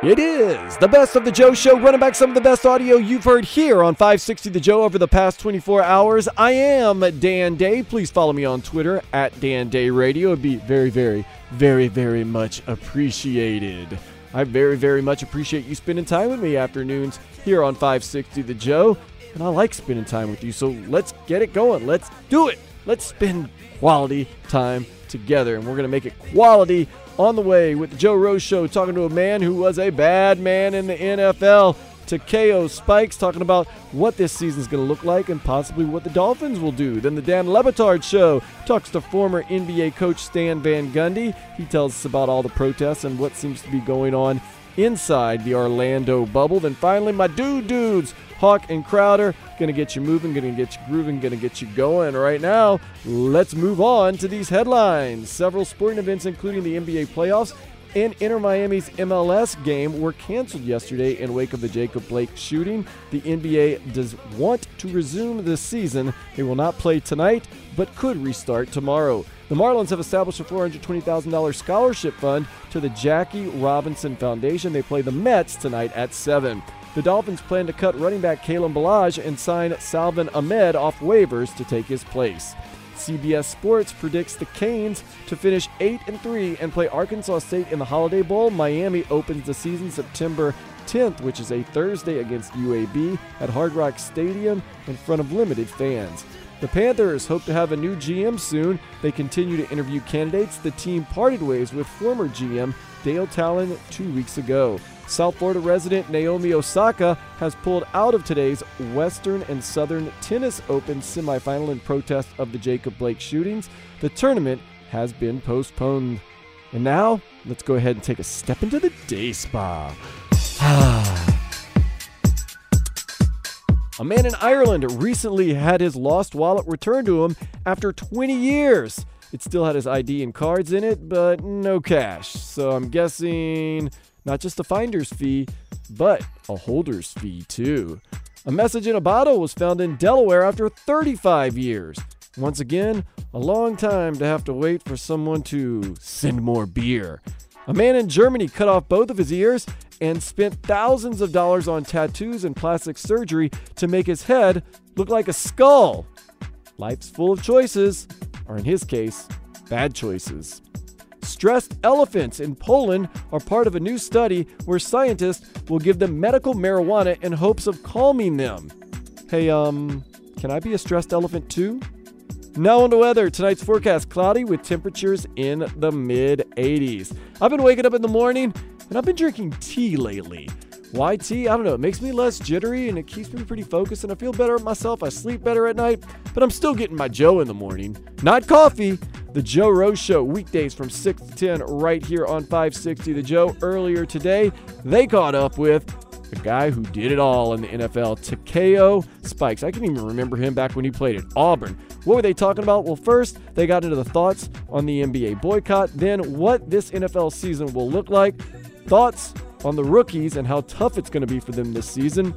It is the best of the Joe Show, running back some of the best audio you've heard here on 560 The Joe over the past 24 hours. I am Dan Day. Please follow me on Twitter at Dan Day Radio. It'd be very, very, very, very much appreciated. I very, very much appreciate you spending time with me afternoons here on 560 The Joe. And I like spending time with you, so let's get it going. Let's do it. Let's spend quality time together, and we're going to make it quality on the way with the Joe Rose Show, talking to a man who was a bad man in the NFL. Takeo Spikes talking about what this season is going to look like and possibly what the Dolphins will do. Then the Dan Le Batard Show talks to former NBA coach Stan Van Gundy. He tells us about all the protests and what seems to be going on inside the Orlando bubble. Then finally, my dude dudes, Hawk and Crowder, gonna get you moving, gonna get you grooving, gonna get you going. Right now, let's move on to these headlines. Several sporting events, including the NBA playoffs and Inter Miami's MLS game were canceled yesterday in wake of the Jacob Blake shooting. The NBA does want to resume this season. They will not play tonight, but could restart tomorrow. The Marlins have established a $420,000 scholarship fund to the Jackie Robinson Foundation. They play the Mets tonight at 7. The Dolphins plan to cut running back Kalen Ballage and sign Salvon Ahmed off waivers to take his place. CBS Sports predicts the Canes to finish 8 and 3 and play Arkansas State in the Holiday Bowl. Miami opens the season September 10th, which is a Thursday against UAB at Hard Rock Stadium in front of limited fans. The Panthers hope to have a new GM soon. They continue to interview candidates. The team parted ways with former GM Dale Tallon two weeks ago. South Florida resident Naomi Osaka has pulled out of today's Western and Southern Tennis Open semifinal in protest of the Jacob Blake shootings. The tournament has been postponed. And now, let's go ahead and take a step into the day spa. a man in Ireland recently had his lost wallet returned to him after 20 years. It still had his ID and cards in it, but no cash. So I'm guessing not just a finder's fee, but a holder's fee too. A message in a bottle was found in Delaware after 35 years. Once again, a long time to have to wait for someone to send more beer. A man in Germany cut off both of his ears and spent thousands of dollars on tattoos and plastic surgery to make his head look like a skull. Life's full of choices, or in his case, bad choices. Stressed elephants in Poland are part of a new study where scientists will give them medical marijuana in hopes of calming them. Hey, um, can I be a stressed elephant too? Now on the weather. Tonight's forecast cloudy with temperatures in the mid 80s. I've been waking up in the morning and I've been drinking tea lately. Why tea? I don't know. It makes me less jittery and it keeps me pretty focused and I feel better at myself. I sleep better at night, but I'm still getting my Joe in the morning. Not coffee. The Joe Rose Show, weekdays from 6 to 10, right here on 560 The Joe. Earlier today, they caught up with a guy who did it all in the NFL, Takeo Spikes. I can even remember him back when he played at Auburn. What were they talking about? Well, first, they got into the thoughts on the NBA boycott, then what this NFL season will look like, thoughts on the rookies and how tough it's going to be for them this season.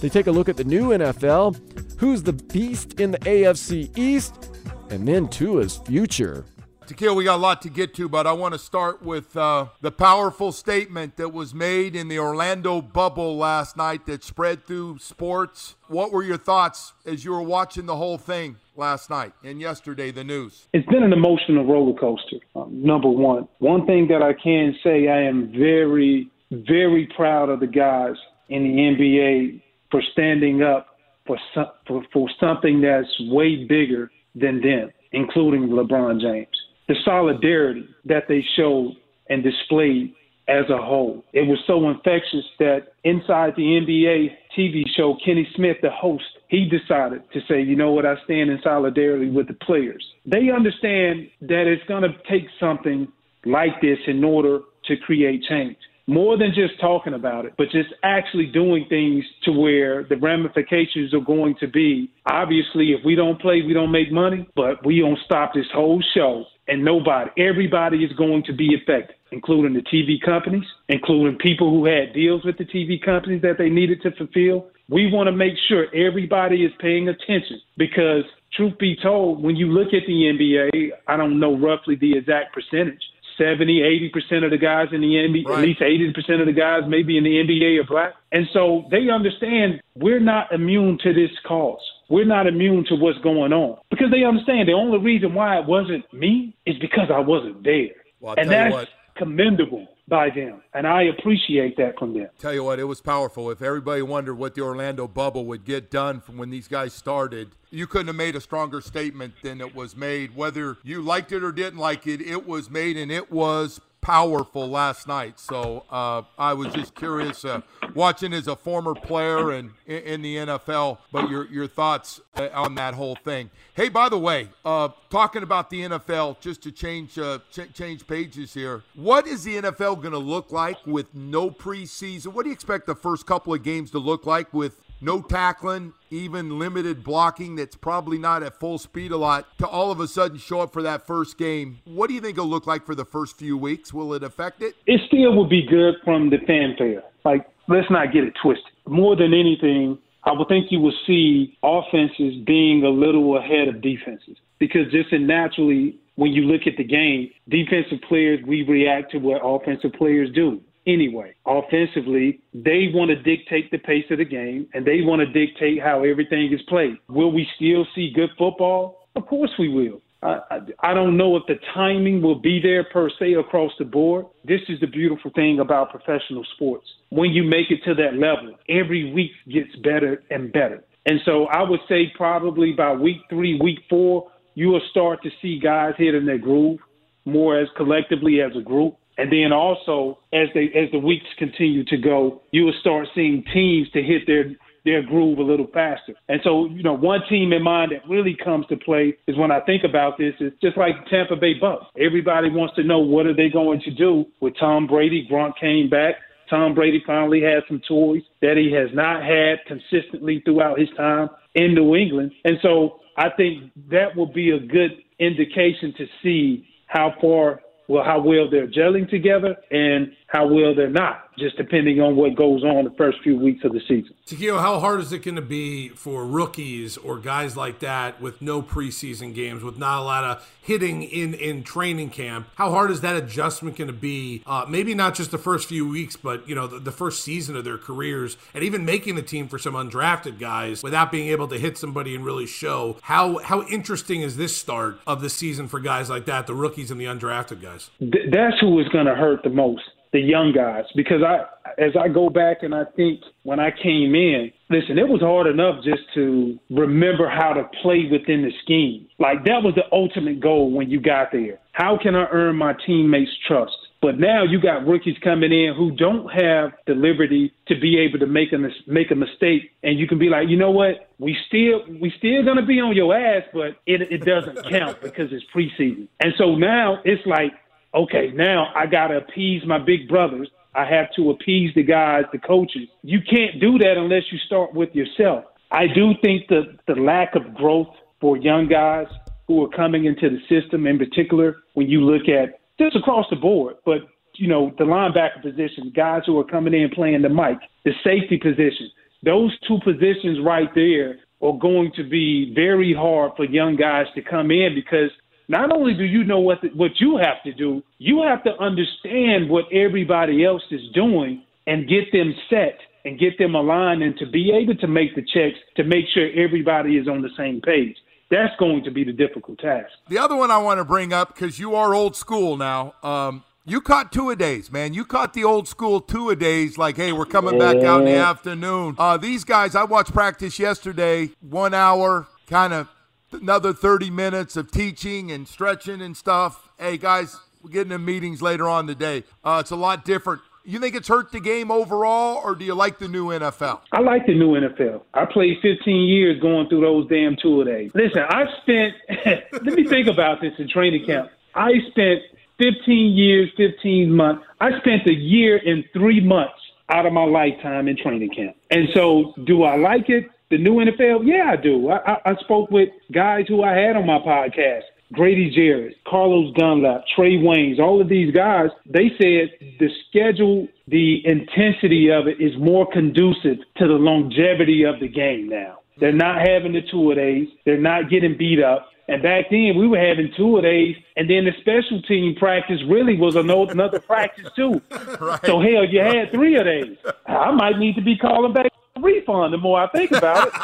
They take a look at the new NFL, who's the beast in the AFC East, and then Tua's future. Tequila, we got a lot to get to, but I want to start with uh, the powerful statement that was made in the Orlando bubble last night that spread through sports. What were your thoughts as you were watching the whole thing last night and yesterday, the news? It's been an emotional roller coaster, um, number one. One thing that I can say, I am very, very proud of the guys in the NBA for standing up for, for, for something that's way bigger than them, including LeBron James. The solidarity that they showed and displayed as a whole. It was so infectious that inside the NBA TV show, Kenny Smith, the host, he decided to say, you know what, I stand in solidarity with the players. They understand that it's going to take something like this in order to create change more than just talking about it, but just actually doing things to where the ramifications are going to be. Obviously, if we don't play, we don't make money, but we don't stop this whole show and nobody, everybody is going to be affected, including the TV companies, including people who had deals with the TV companies that they needed to fulfill. We want to make sure everybody is paying attention because, truth be told, when you look at the NBA, I don't know roughly the exact percentage, 70, 80% of the guys in the NBA, right. at least 80% of the guys maybe in the NBA are black. And so they understand we're not immune to this cause. We're not immune to what's going on because they understand the only reason why it wasn't me is because I wasn't there. Well, and that's commendable by them, and I appreciate that from them. Tell you what, it was powerful. If everybody wondered what the Orlando bubble would get done from when these guys started, you couldn't have made a stronger statement than it was made. Whether you liked it or didn't like it, it was made, and it was powerful last night. So uh, I was just curious, uh, watching as a former player and in, in, the NFL, but your your thoughts uh, on that whole thing. Hey, by the way, uh, talking about the NFL, just to change uh, ch- change pages here, what is the NFL going to look like with no preseason? What do you expect the first couple of games to look like with no tackling, even limited blocking that's probably not at full speed a lot, to all of a sudden show up for that first game. What do you think it'll look like for the first few weeks? Will it affect it? It still will be good from the fanfare. Like, let's not get it twisted. More than anything, I would think you will see offenses being a little ahead of defenses because just naturally, when you look at the game, defensive players, we react to what offensive players do anyway. Offensively, they want to dictate the pace of the game and they want to dictate how everything is played. Will we still see good football? Of course we will. I, I, don't know if the timing will be there per se across the board. This is the beautiful thing about professional sports. When you make it to that level, every week gets better and better. And so I would say probably by week three, week four, you will start to see guys hit in their groove more as collectively as a group. And then also as they as the weeks continue to go, you will start seeing teams to hit their their groove a little faster. And so, you know, one team in mind that really comes to play is when I think about this is just like Tampa Bay Bucks. Everybody wants to know what are they going to do with Tom Brady. Gronk came back. Tom Brady finally has some toys that he has not had consistently throughout his time in New England. And so I think that will be a good indication to see how far well, how well they're gelling together and how well they're not, just depending on what goes on the first few weeks of the season. Takeo, how hard is it going to be for rookies or guys like that with no preseason games, with not a lot of hitting in, in training camp? How hard is that adjustment going to be? Uh, maybe not just the first few weeks, but you know the, the first season of their careers, and even making the team for some undrafted guys without being able to hit somebody and really show. How how interesting is this start of the season for guys like that, the rookies and the undrafted guys? That's who is going to hurt the most the young guys because I as I go back and I think when I came in, listen, it was hard enough just to remember how to play within the scheme. Like that was the ultimate goal when you got there. How can I earn my teammates' trust? But now you got rookies coming in who don't have the liberty to be able to make a make a mistake, and you can be like, you know what, we still we still gonna be on your ass, but it it doesn't count because it's preseason. And so now it's like okay, now I got to appease my big brothers. I have to appease the guys, the coaches. You can't do that unless you start with yourself. I do think that the lack of growth for young guys who are coming into the system, in particular, when you look at just across the board, but you know the linebacker position, guys who are coming in playing the mic, the safety position, those two positions right there are going to be very hard for young guys to come in because not only do you know what the, what you have to do, you have to understand what everybody else is doing and get them set and get them aligned and to be able to make the checks to make sure everybody is on the same page. That's going to be the difficult task. The other one I want to bring up because you are old school now. Um, you caught two a days, man. You caught the old school two a days. Like, hey, we're coming back out in the afternoon. Uh, these guys, I watched practice yesterday. One hour, kind of another thirty minutes of teaching and stretching and stuff. Hey, guys, we're getting in meetings later on today. Uh, it's a lot different. You think it's hurt the game overall, or do you like the new NFL? I like the new NFL. I played 15 years going through those damn tour days. Listen, I spent, let me think about this in training camp. I spent 15 years, 15 months. I spent a year and three months out of my lifetime in training camp. And so, do I like it? The new NFL? Yeah, I do. I, I, I spoke with guys who I had on my podcast. Grady Jarrett, Carlos Dunlap, Trae Waynes, all of these guys, they said the schedule, the intensity of it is more conducive to the longevity of the game now. They're not having the two days. They're not getting beat up. And back then, we were having two of days, and then the special team practice really was another practice too. Right. So hell, you had three of days. I might need to be calling back a refund the more I think about it.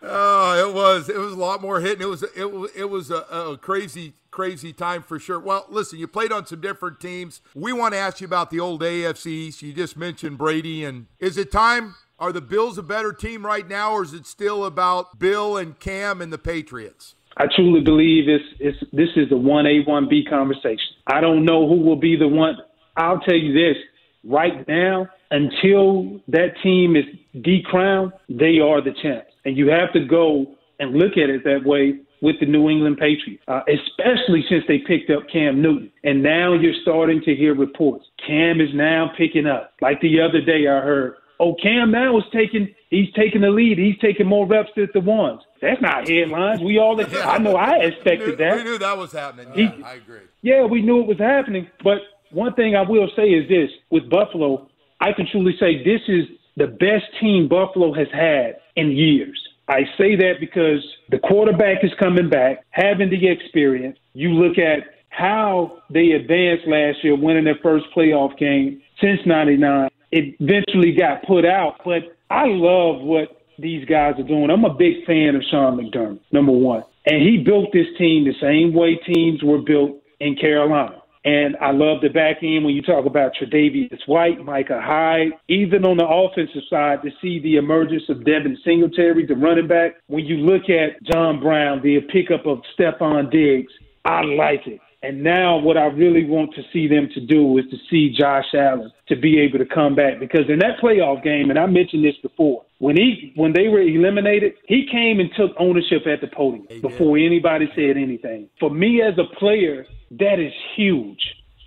Oh, it was it was a lot more hitting. It was it was it was a, a crazy crazy time for sure. Well, listen, you played on some different teams. We want to ask you about the old AFC East. You just mentioned Brady, and is it time? Are the Bills a better team right now, or is it still about Bill and Cam and the Patriots? I truly believe it's, it's this is the one A one B conversation. I don't know who will be the one. I'll tell you this right now. Until that team is decrowned, they are the champs, and you have to go and look at it that way with the New England Patriots, uh, especially since they picked up Cam Newton. And now you're starting to hear reports. Cam is now picking up. Like the other day, I heard, oh, Cam now is taking, he's taking the lead. He's taking more reps than the ones. That's not headlines. We all, I know I expected we knew, that. We knew that was happening. Yeah, He- I agree. Yeah, we knew it was happening. But one thing I will say is this with Buffalo, I can truly say this is the best team Buffalo has had in years. I say that because the quarterback is coming back, having the experience. You look at how they advanced last year, winning their first playoff game since 99. It eventually got put out, but I love what these guys are doing. I'm a big fan of Sean McDermott, number one. And he built this team the same way teams were built in Carolina. And I love the back end when you talk about Tre'Davious White, Micah Hyde, even on the offensive side to see the emergence of Devin Singletary, the running back. When you look at John Brown, the pickup of Stefon Diggs, I like it. And now what I really want to see them to do is to see Josh Allen to be able to come back because in that playoff game, and I mentioned this before, when he when they were eliminated, he came and took ownership at the podium before anybody said anything. For me as a player, that is huge.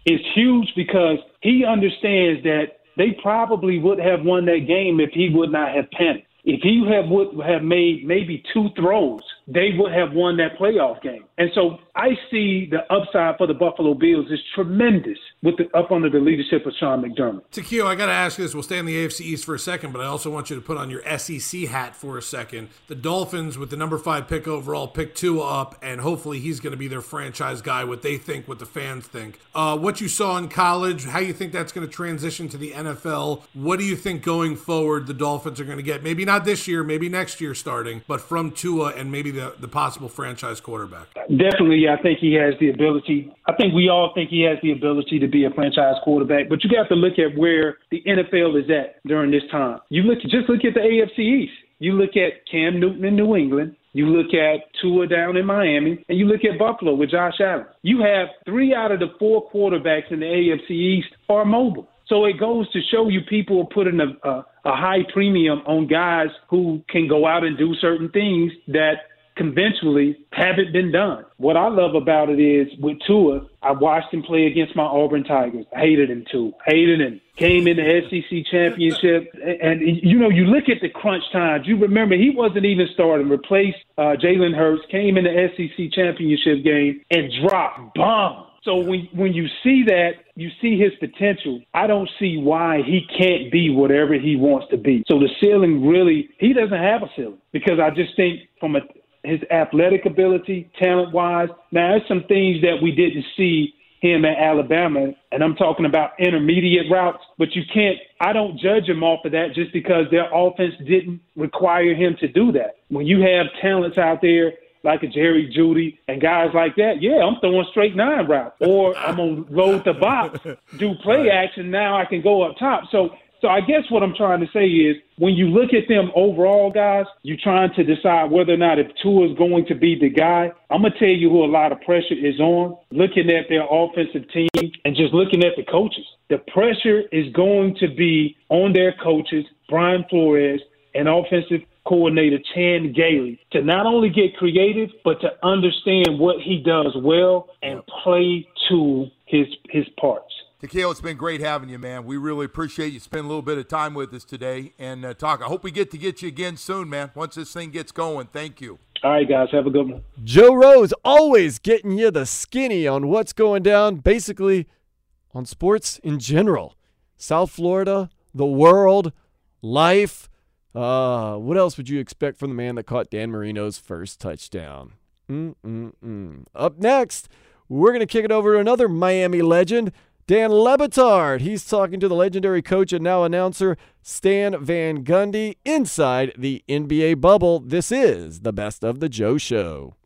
It's huge because he understands that they probably would have won that game if he would not have panicked. If he have would have made maybe two throws, they would have won that playoff game. And so I see the upside for the Buffalo Bills is tremendous with the, up under the leadership of Sean McDermott. Takeo, I got to ask you this. We'll stay in the AFC East for a second, but I also want you to put on your SEC hat for a second. The Dolphins, with the number five pick overall, pick two up, and hopefully he's going to be their franchise guy. What they think, what the fans think. Uh, what you saw in college, how you think that's going to transition to the NFL. What do you think going forward the Dolphins are going to get? Maybe not this year, maybe next year starting, but from Tua and maybe the the possible franchise quarterback. Definitely, I think he has the ability. I think we all think he has the ability to be a franchise quarterback, but you got to look at where the NFL is at during this time. You look, just look at the AFC East. You look at Cam Newton in New England. You look at Tua down in Miami, and you look at Buffalo with Josh Allen. You have three out of the four quarterbacks in the AFC East are mobile. So it goes to show you people are putting a, a, a high premium on guys who can go out and do certain things that conventionally haven't been done. What I love about it is with Tua, I watched him play against my Auburn Tigers. I hated him too. Hated him. Came in the SEC championship, and, and you know, you look at the crunch times. You remember he wasn't even starting. Replaced uh, Jalen Hurts. Came in the SEC championship game and dropped bomb. So when when you see that, you see his potential. I don't see why he can't be whatever he wants to be. So the ceiling really, he doesn't have a ceiling because I just think from a his athletic ability, talent wise. Now, there's some things that we didn't see him at Alabama, and I'm talking about intermediate routes, but you can't, I don't judge him off of that just because their offense didn't require him to do that. When you have talents out there like a Jerry Jeudy and guys like that, yeah, I'm throwing straight nine routes. Or I'm going to load the box, do play action, now I can go up top. So so I guess what I'm trying to say is when you look at them overall, guys, you're trying to decide whether or not if Tua is going to be the guy. I'm gonna tell you who a lot of pressure is on. Looking at their offensive team and just looking at the coaches, the pressure is going to be on their coaches, Brian Flores and offensive coordinator Chan Gailey, to not only get creative but to understand what he does well and play to his his parts. Takeo, it's been great having you, man. We really appreciate you spending a little bit of time with us today and uh, talk. I hope we get to get you again soon, man. Once this thing gets going. Thank you. All right, guys. Have a good one. Joe Rose always getting you the skinny on what's going down, basically on sports in general. South Florida, the world, life. Uh, what else would you expect from the man that caught Dan Marino's first touchdown? Mm-mm-mm. Up next, we're going to kick it over to another Miami legend. Dan Le Batard. He's talking to the legendary coach and now announcer Stan Van Gundy inside the NBA bubble. This is the best of the Joe Show.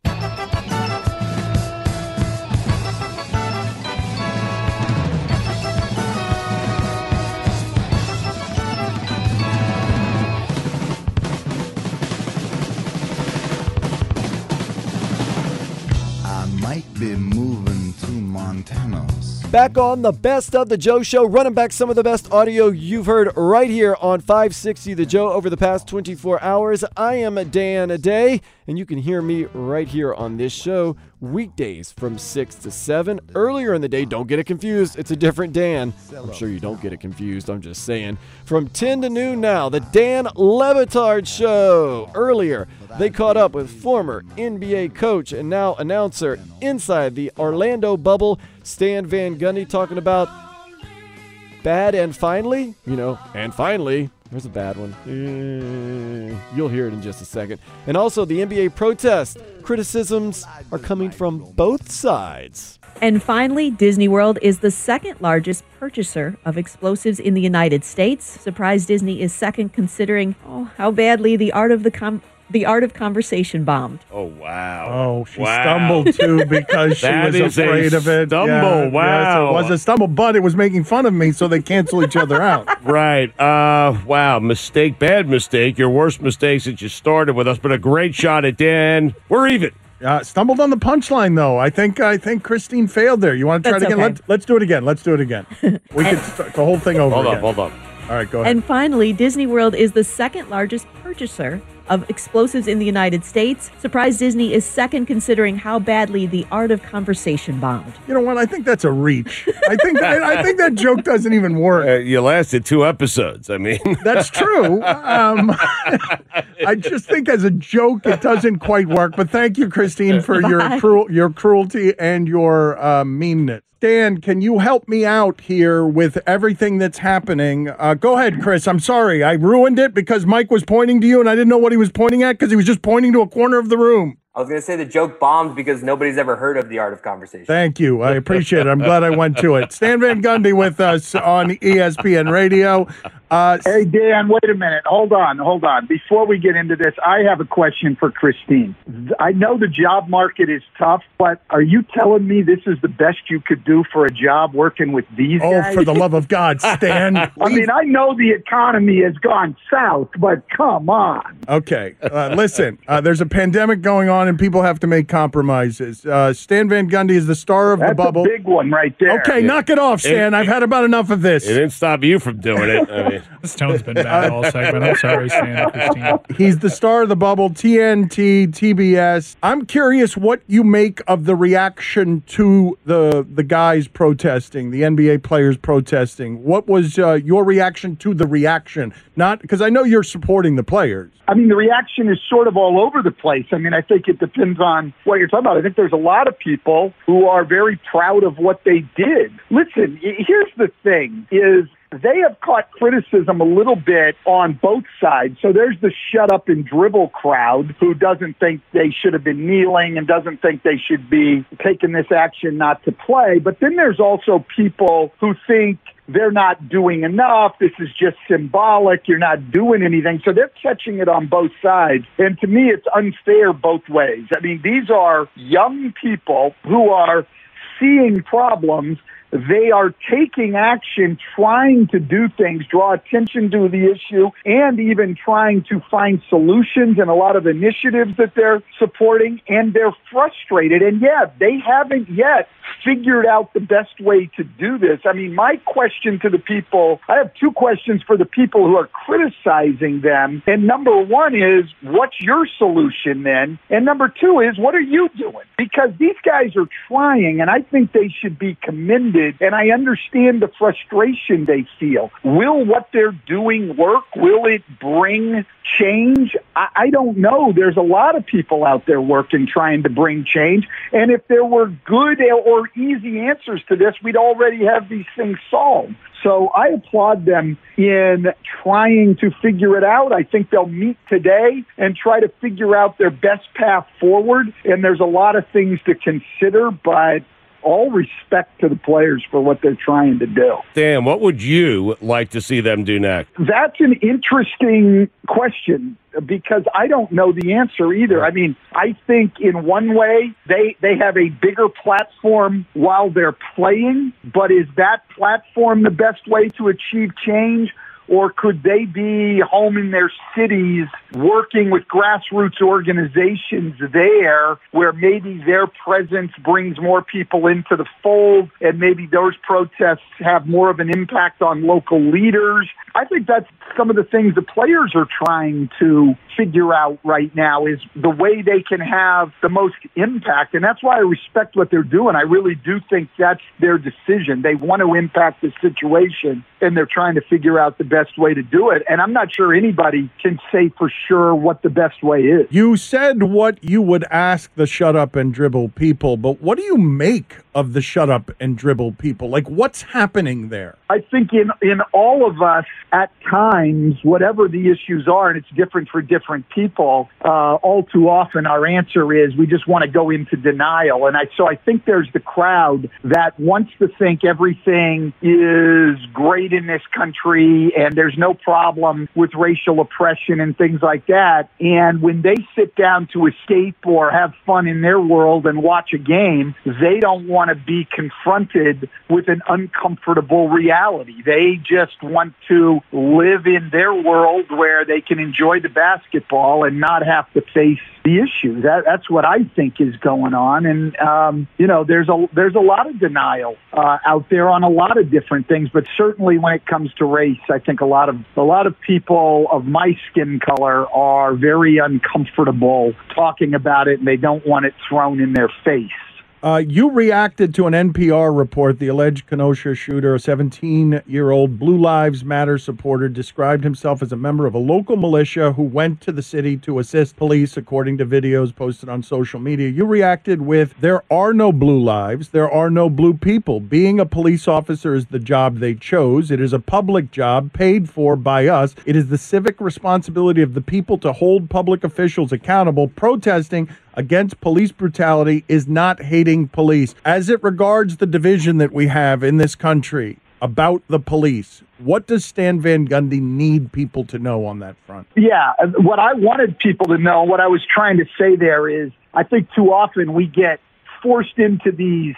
Be moving to Montana. Back on the Best of the Joe Show, running back some of the best audio you've heard right here on 560 The Joe over the past 24 hours. I am Dan Day, and you can hear me right here on this show weekdays from 6 to 7. Earlier in the day, don't get it confused, it's a different Dan. I'm sure you don't get it confused, I'm just saying. From 10 to noon now, the Dan Le Batard Show. Earlier, they caught up with former NBA coach and now announcer inside the Orlando bubble, Stan Van Gundy, talking about bad and finally, you know, and finally, there's a bad one. Eh, you'll hear it in just a second. And also the NBA protest. Criticisms are coming from both sides. And finally, Disney World is the second largest purchaser of explosives in the United States. Surprise Disney is second considering oh, how badly the art of the com- the art of conversation bombed. Oh wow! Oh, she Wow. stumbled too because she was is a afraid of it. stumble, Yeah, yes, wow. it was a stumble, but it was making fun of me, so they cancel each other out. Right. Uh wow, mistake, bad mistake. Your worst mistake since you started with us, but a great shot at Dan. We're even. Uh, stumbled on the punchline though. I think I think Christine failed there. You want to try That's it again? okay. Let's let's do it again. Let's do it again. We can start the whole thing over Hold again. up, hold up. All right, go ahead. And finally, Disney World is the second largest purchaser of explosives in the United States. Surprise Disney is second considering how badly the art of conversation bombed. you know what? I think that's a reach. I think I, I think that joke doesn't even work. Uh, you lasted two episodes. I mean, That's true. Um, I just think as a joke, it doesn't quite work. But thank you, Christine, for your Bye. cruel, your cruelty and your uh, meanness. Dan, can you help me out here with everything that's happening? Uh, go ahead, Chris. I'm sorry. I ruined it because Mike was pointing to you and I didn't know what he was pointing at because he was just pointing to a corner of the room. I was going to say the joke bombed because nobody's ever heard of the art of conversation. Thank you. I appreciate it. I'm glad I went to it. Stan Van Gundy with us on ESPN Radio. Uh, Hey, Dan, wait a minute. Hold on, hold on. Before we get into this, I have a question for Christine. I know the job market is tough, but are you telling me this is the best you could do for a job working with these oh, guys? for the love of God, Stan. I mean, I know the economy has gone south, but come on. Okay, uh, listen. Uh, there's a pandemic going on, and people have to make compromises. Uh, Stan Van Gundy is the star of That's the bubble. a big one right there. Okay, knock it off, Stan. I've had about enough of this. it didn't stop you from doing it. I mean, This tone's been bad all segment. I'm sorry, Stan Christine. He's the star of the bubble, TNT, TBS. I'm curious what you make of the reaction to the the guys protesting, the NBA players protesting. What was uh, your reaction to the reaction? Not because I know you're supporting the players. I mean, the reaction is sort of all over the place. I mean, I think it depends on what you're talking about. I think there's a lot of people who are very proud of what they did. Listen, here's the thing is they have caught criticism a little bit on both sides. So there's the shut up and dribble crowd who doesn't think they should have been kneeling and doesn't think they should be taking this action not to play. But then there's also people who think they're not doing enough. This is just symbolic. You're not doing anything. So they're catching it on both sides. And to me, it's unfair both ways. I mean, these are young people who are seeing problems they are taking action, trying to do things, draw attention to the issue, and even trying to find solutions and a lot of initiatives that they're supporting. And they're frustrated. And yeah, they haven't yet figured out the best way to do this. I mean, my question to the people, I have two questions for the people who are criticizing them. And number one is, what's your solution then? And number two is, what are you doing? Because these guys are trying, and I think they should be commended and I understand the frustration they feel. Will what they're doing work? Will it bring change? I, I don't know. There's a lot of people out there working trying to bring change. And if there were good or easy answers to this, we'd already have these things solved. So I applaud them in trying to figure it out. I think they'll meet today and try to figure out their best path forward. And there's a lot of things to consider, but all respect to the players for what they're trying to do. Dan, what would you like to see them do next? That's an interesting question because I don't know the answer either. I mean, I think in one way they they have a bigger platform while they're playing, but is that platform the best way to achieve change? Or could they be home in their cities working with grassroots organizations there where maybe their presence brings more people into the fold and maybe those protests have more of an impact on local leaders? I think that's some of the things the players are trying to figure out right now is the way they can have the most impact. And that's why I respect what they're doing. I really do think that's their decision. They want to impact the situation and they're trying to figure out the best way to do it. And I'm not sure anybody can say for sure what the best way is. You said what you would ask the shut up and dribble people, but what do you make of the shut up and dribble people? Like what's happening there? I think in in all of us at times, whatever the issues are, and it's different for different people, uh, all too often our answer is we just want to go into denial. And I so I think there's the crowd that wants to think everything is great in this country and there's no problem with racial oppression and things like that. And when they sit down to escape or have fun in their world and watch a game, they don't want to be confronted with an uncomfortable reality. They just want to live in their world where they can enjoy the basketball and not have to face the issue. That, that's what I think is going on. And, um, you know, there's a, there's a lot of denial uh, out there on a lot of different things, but certainly when it comes to race, I think a lot of, a lot of people of my skin color are very uncomfortable talking about it and they don't want it thrown in their face. Uh, you reacted to an NPR report. The alleged Kenosha shooter, a 17 year old Blue Lives Matter supporter, described himself as a member of a local militia who went to the city to assist police, according to videos posted on social media. You reacted with There are no blue lives, there are no blue people. Being a police officer is the job they chose. It is a public job paid for by us. It is the civic responsibility of the people to hold public officials accountable. Protesting against police brutality is not hating police. As it regards the division that we have in this country about the police, what does Stan Van Gundy need people to know on that front? Yeah, uh, what I wanted people to know, what I was trying to say there is, I think too often we get forced into these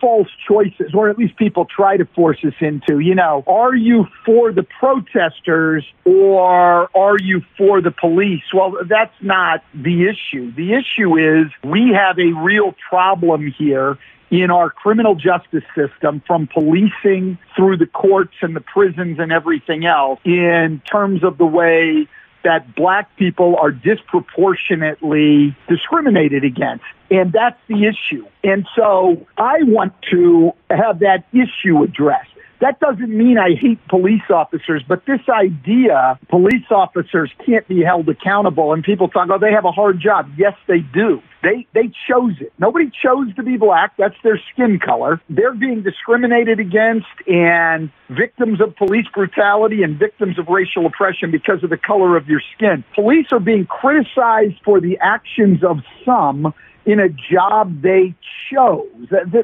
false choices, or at least people try to force us into. You know, are you for the protesters or are you for the police? Well, that's not the issue. The issue is we have a real problem here in our criminal justice system from policing through the courts and the prisons and everything else in terms of the way that black people are disproportionately discriminated against. And that's the issue. And so I want to have that issue addressed. That doesn't mean I hate police officers, but this idea police officers can't be held accountable and people talk, oh, they have a hard job. Yes, they do. They they chose it. Nobody chose to be black. That's their skin color. They're being discriminated against and victims of police brutality and victims of racial oppression because of the color of your skin. Police are being criticized for the actions of some in a job they chose.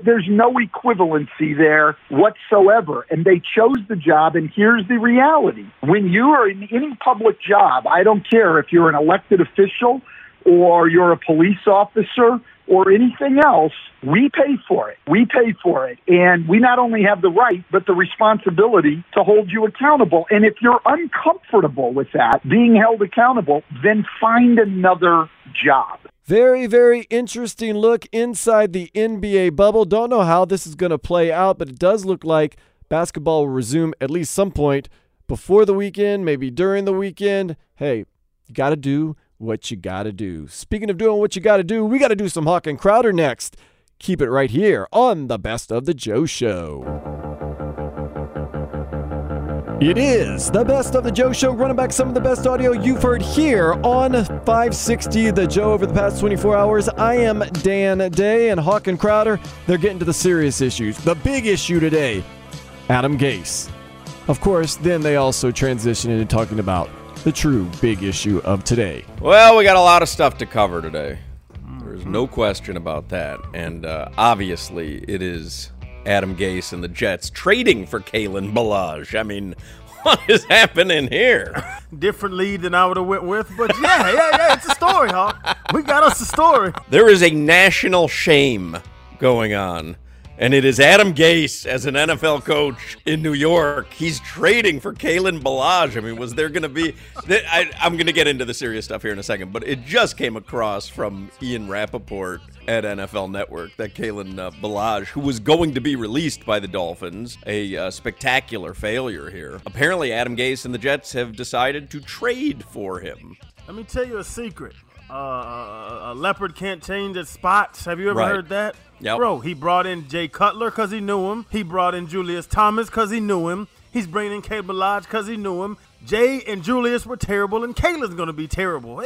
There's no equivalency there whatsoever. And they chose the job, and here's the reality. When you are in any public job, I don't care if you're an elected official or you're a police officer or anything else, we pay for it. We pay for it. And we not only have the right, but the responsibility to hold you accountable. And if you're uncomfortable with that, being held accountable, then find another job. Very, very interesting look inside the NBA bubble. Don't know how this is going to play out, but it does look like basketball will resume at least some point before the weekend, maybe during the weekend. Hey, you got to do what you got to do. Speaking of doing what you got to do, we got to do some Hawk and Crowder next. Keep it right here on the Best of the Joe Show. It is the best of the Joe Show, running back some of the best audio you've heard here on 560 The Joe over the past 24 hours. I am Dan Day and Hawk and Crowder. They're getting to the serious issues. The big issue today Adam Gase. Of course, then they also transition into talking about the true big issue of today. Well, we got a lot of stuff to cover today. There's no question about that. And uh, obviously, it is Adam Gase and the Jets trading for Kalen Ballage. I mean, what is happening here? Different lead than I would have went with, but yeah, yeah, yeah, it's a story, huh? We got us a story. There is a national shame going on and it is Adam Gase as an NFL coach in New York. He's trading for Kalen Ballage. I mean, was there going to be? I, am going to get into the serious stuff here in a second, but it just came across from Ian Rapoport at NFL Network that Kalen uh, Ballage, who was going to be released by the Dolphins, a uh, spectacular failure here. Apparently, Adam Gase and the Jets have decided to trade for him. Let me tell you a secret. Uh, a leopard can't change its spots. Have you ever Right. heard that? Yep. Bro, he brought in Jay Cutler because he knew him. He brought in Julius Thomas because he knew him. He's bringing in Caleb Lodge because he knew him. Jay and Julius were terrible, and Kalen's going to be terrible.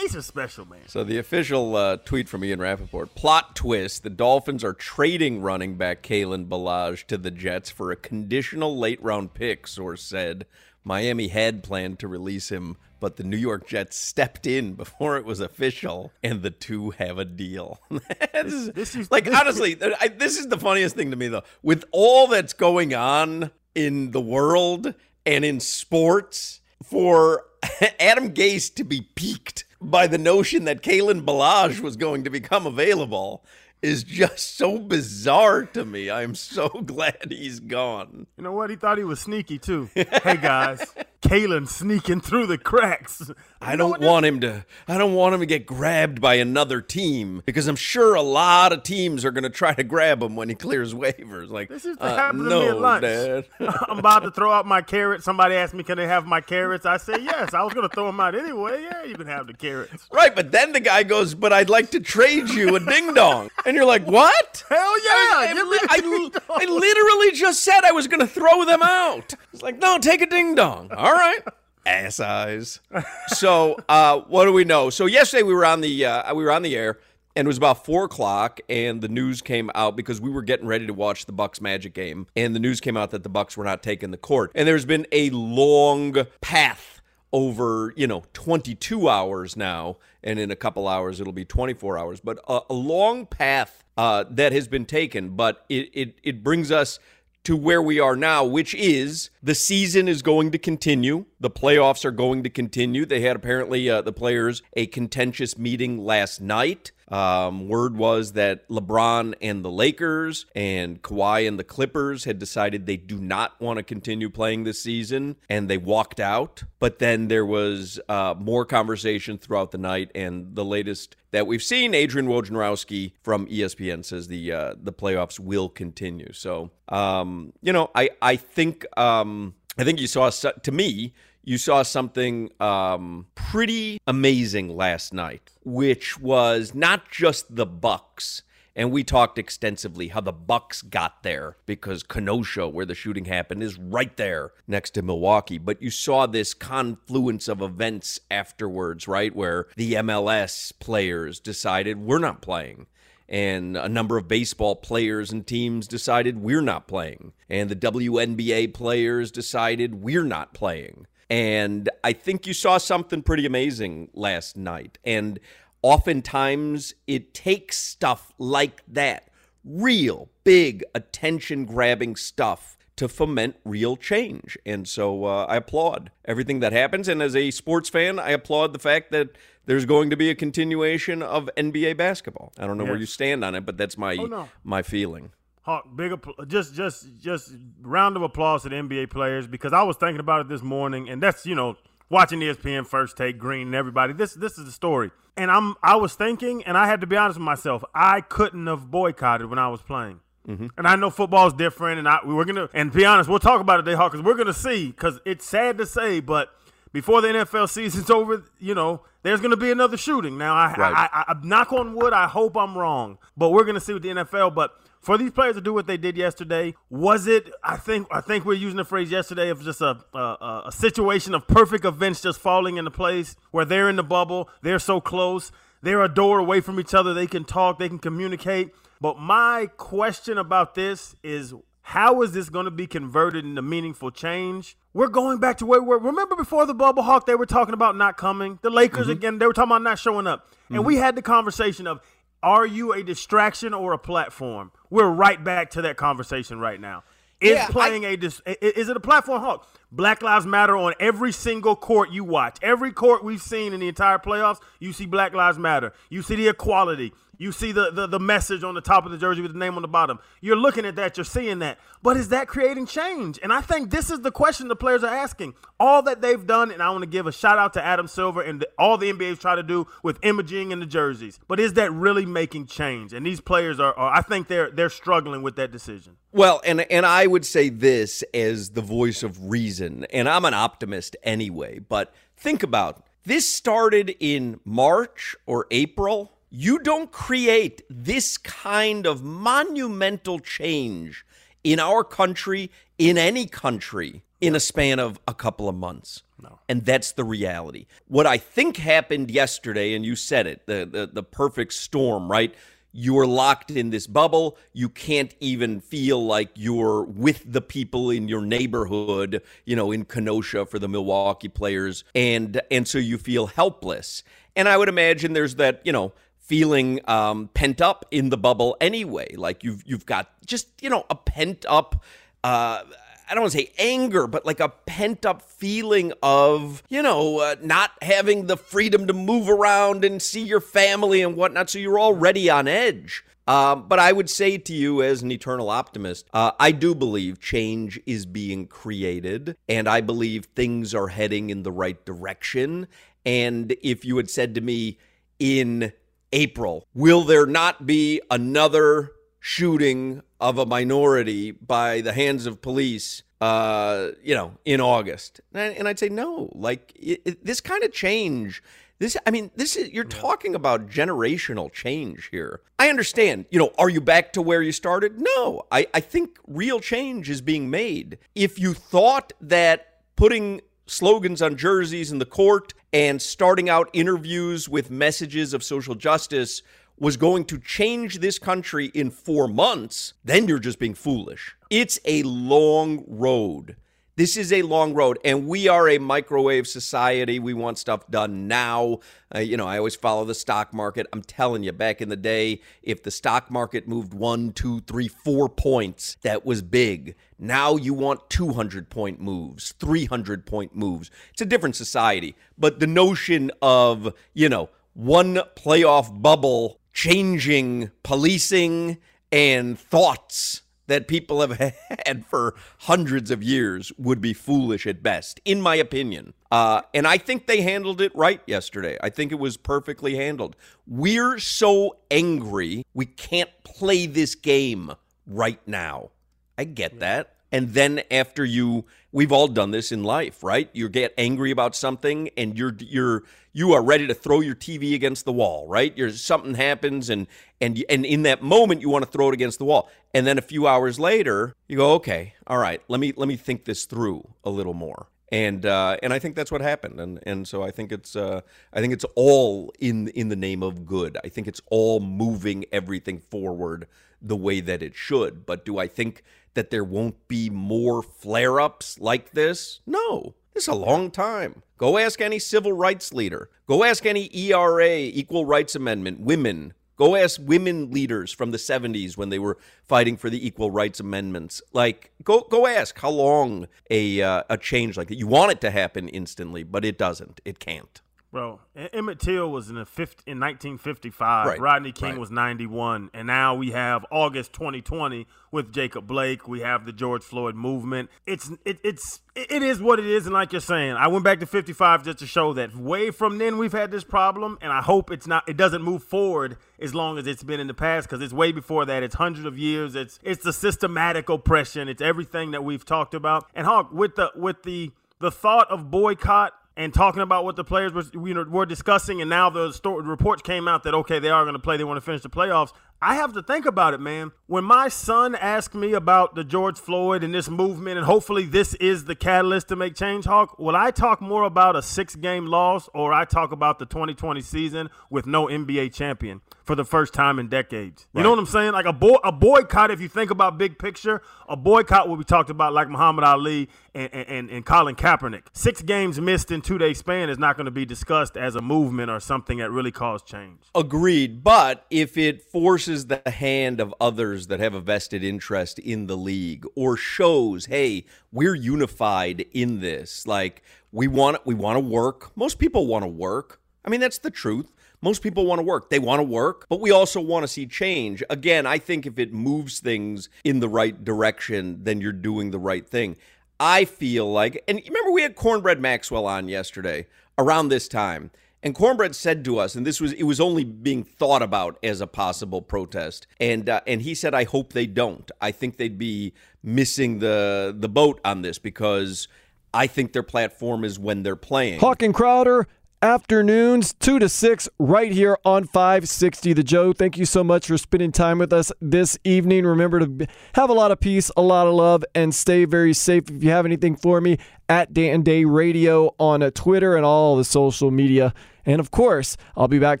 Gase is special, man. So the official uh, tweet from Ian Rapoport, plot twist, the Dolphins are trading running back Kalen Ballage to the Jets for a conditional late round pick, source said. Miami had planned to release him, but the New York Jets stepped in before it was official, and the two have a deal. this This is like, honestly, I, this is the funniest thing to me, though. With all that's going on in the world and in sports, for Adam Gase to be piqued by the notion that Kalen Ballage was going to become available is just so bizarre to me. I'm so glad he's gone. You know what? He thought he was sneaky, too. hey, guys. Kalen sneaking through the cracks. I don't want him to I don't want him to get grabbed by another team because I'm sure a lot of teams are going to try to grab him when he clears waivers like This is uh, happen to me at lunch. Dad. I'm about to throw out my carrots. Somebody asked me, "Can they have my carrots?" I said, "Yes." I was going to throw them out anyway. Yeah, you can have the carrots. Right, but then the guy goes, "But I'd like to trade you a ding dong," and you're like, "What?" Hell yeah! I, me I- I literally just said I was going to throw them out. It's like, no, take a ding dong. All right, ass eyes. So, uh, what do we know? So yesterday we were on the uh, we were on the air. And it was about four o'clock, and the news came out because we were getting ready to watch the Bucks Magic game, and the news came out that the Bucks were not taking the court. And there's been a long path over you know 22 hours now and in a couple hours it'll be 24 hours. But a, a long path uh, that has been taken but it, it it brings us to where we are now which is the season is going to continue. The playoffs are going to continue. They had apparently uh, the players a contentious meeting last night um, word was that LeBron and the Lakers and Kawhi and the Clippers had decided they do not want to continue playing this season and they walked out. But then there was uh, more conversation throughout the night, and the latest that we've seen, Adrian Wojnarowski from ESPN says the uh, the playoffs will continue. So, um, you know, I I think um, I think you saw to me you saw something um, pretty amazing last night, which was not just the Bucks And we talked extensively how the Bucks got there because Kenosha, where the shooting happened, is right there next to Milwaukee. But you saw this confluence of events afterwards, right? Where the MLS players decided we're not playing and a number of baseball players and teams decided we're not playing, and the WNBA players decided we're not playing. And I think you saw something pretty amazing last night. And oftentimes it takes stuff like that, real big attention grabbing stuff to foment real change. And so uh, I applaud everything that happens. And as a sports fan, I applaud the fact that there's going to be a continuation of NBA basketball. I don't know where you stand on it, but that's my Oh, no. my feeling. Hawk, big just just just round of applause to the NBA players because I was thinking about it this morning, and that's you know watching ESPN first take Green and everybody. This this is the story, and I'm I was thinking, and I had to be honest with myself, I couldn't have boycotted when I was playing. Mm-hmm. And I know football's different, and I we were gonna and be honest, we'll talk about it today, Hawk, because we're gonna see. Because it's sad to say, but before the NFL season's over, you know, there's gonna be another shooting. Now, I, Right. I, I, I knock on wood. I hope I'm wrong, but we're gonna see with the NFL. But for these players to do what they did yesterday, was it? I think I think we're using the phrase yesterday of just a a, a- situation of perfect events just falling into place where they're in the bubble, they're so close, they're a door away from each other, they can talk, they can communicate. But my question about this is. How is this going to be converted into meaningful change? We're going back to where we were. Remember before the bubble hawk, they were talking about not coming. The Lakers mm-hmm. again, they were talking about not showing up. And mm-hmm. we had the conversation of are you a distraction or a platform? We're right back to that conversation right now. Is Yeah, playing a dis- i- i- is it a platform hawk? Black Lives Matter on every single court you watch. Every court we've seen in the entire playoffs, you see Black Lives Matter. You see the equality. You see the, the the message on the top of the jersey with the name on the bottom. You're looking at that, you're seeing that. But is that creating change? And I think this is the question the players are asking. All that they've done, and I want to give a shout out to Adam Silver and the, all the NBA's try to do with imaging in the jerseys. But is that really making change? And these players are, are I think they're they're struggling with that decision. Well, and and I would say this as the voice of reason, and I'm an optimist anyway, but think about this started in March or April. You don't create this kind of monumental change in our country, in any country, in a span of a couple of months. No. And that's the reality. What I think happened yesterday, and you said it, the the, the perfect storm, right? you're locked in this bubble. You can't even feel like you're with the people in your neighborhood, you know, in Kenosha for the Milwaukee players. And and so you feel helpless. And I would imagine there's that, you know, feeling um, pent up in the bubble anyway. Like you've you've got just, you know, a pent up uh I don't want to say anger, but like a pent up feeling of, you know, uh, not having the freedom to move around and see your family and whatnot. So you're already on edge. Um, but I would say to you, as an eternal optimist, uh, I do believe change is being created, and I believe things are heading in the right direction. And if you had said to me in April, will there not be another shooting of a minority by the hands of police uh you know in august? And, and i'd say no. Like it, it- this kind of change this i mean this is you're talking about generational change here. I understand you know are you back to where you started? No. I i think real change is being made. If you thought that putting slogans on jerseys in the court and starting out interviews with messages of social justice was going to change this country in four months, then you're just being foolish. It's a long road. This is a long road, and we are a microwave society. We want stuff done now. Uh, you know, I always follow the stock market. I'm telling you, back in the day, if the stock market moved one, two, three, four points, that was big. Now you want 200 point moves, 300 point moves. It's a different society. But the notion of, you know, one playoff bubble changing policing and thoughts that people have had for hundreds of years would be foolish at best, in my opinion. Uh, and I think they handled it right yesterday. I think it was perfectly handled. We're so angry, we can't play this game right now. I get that. And then after you we've all done this in life, right? You get angry about something and you're you're you are ready to throw your TV against the wall, right? You're something happens and and and in that moment you want to throw it against the wall. And then a few hours later, you go, "Okay, all right, let me let me think this through a little more." and uh, and I think that's what happened, and and so I think it's uh, I think it's all in in the name of good. I think it's all moving everything forward the way that it should. But do I think that there won't be more flare ups like this? No, this is a long time. Go ask any civil rights leader. Go ask any ERA, Equal Rights Amendment, women Go ask women leaders from the 70s when they were fighting for the equal rights amendments. Like, go go ask how long a uh, a change like that. You want it to happen instantly, but it doesn't. It can't. Bro, Emmett Till was in the 50, in 1955. Right, Rodney King right. was 91, and now we have August 2020 with Jacob Blake. We have the George Floyd movement. It's it, it's it is what it is, and like you're saying, I went back to 55 just to show that way from then we've had this problem, and I hope it's not it doesn't move forward as long as it's been in the past because it's way before that. It's hundreds of years. It's it's the systematic oppression. It's everything that we've talked about. And Hawk with the with the the thought of boycott and talking about what the players were, you know, were discussing, and now the story, reports came out that okay, they are going to play. They want to finish the playoffs. I have to think about it, man. When my son asked me about the George Floyd and this movement, and hopefully this is the catalyst to make change, Hawk, will I talk more about a six-game loss, or I talk about the 2020 season with no NBA champion for the first time in decades? You know what I'm saying? Like a boy, a boycott. If you think about big picture, a boycott will be talked about like Muhammad Ali and, and, and Colin Kaepernick. Six games missed in two day span is not going to be discussed as a movement or something that really caused change. Agreed. But if it forces the hand of others that have a vested interest in the league or shows, hey, we're unified in this, like we want we want to work. Most people want to work. I mean, that's the truth. Most people want to work. They want to work, but we also want to see change. Again, I think if it moves things in the right direction, then you're doing the right thing. I feel like, and remember, we had Cornbread Maxwell on yesterday around this time. And Cornbread said to us, and this was it was only being thought about as a possible protest, and uh, and he said, "I hope they don't. I think they'd be missing the the boat on this because I think their platform is when they're playing." Hawk and Crowder, afternoons, 2 to 6, right here on 560 The Joe. Thank you so much for spending time with us this evening. Remember to have a lot of peace, a lot of love, and stay very safe. If you have anything for me, at Dan Day Radio on uh, Twitter and all the social media. And of course, I'll be back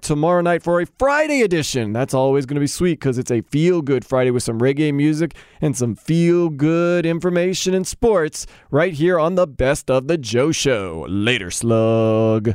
tomorrow night for a Friday edition. That's always going to be sweet because it's a feel good Friday with some reggae music and some feel good information and sports right here on the Best of the Joe Show. Later, slug.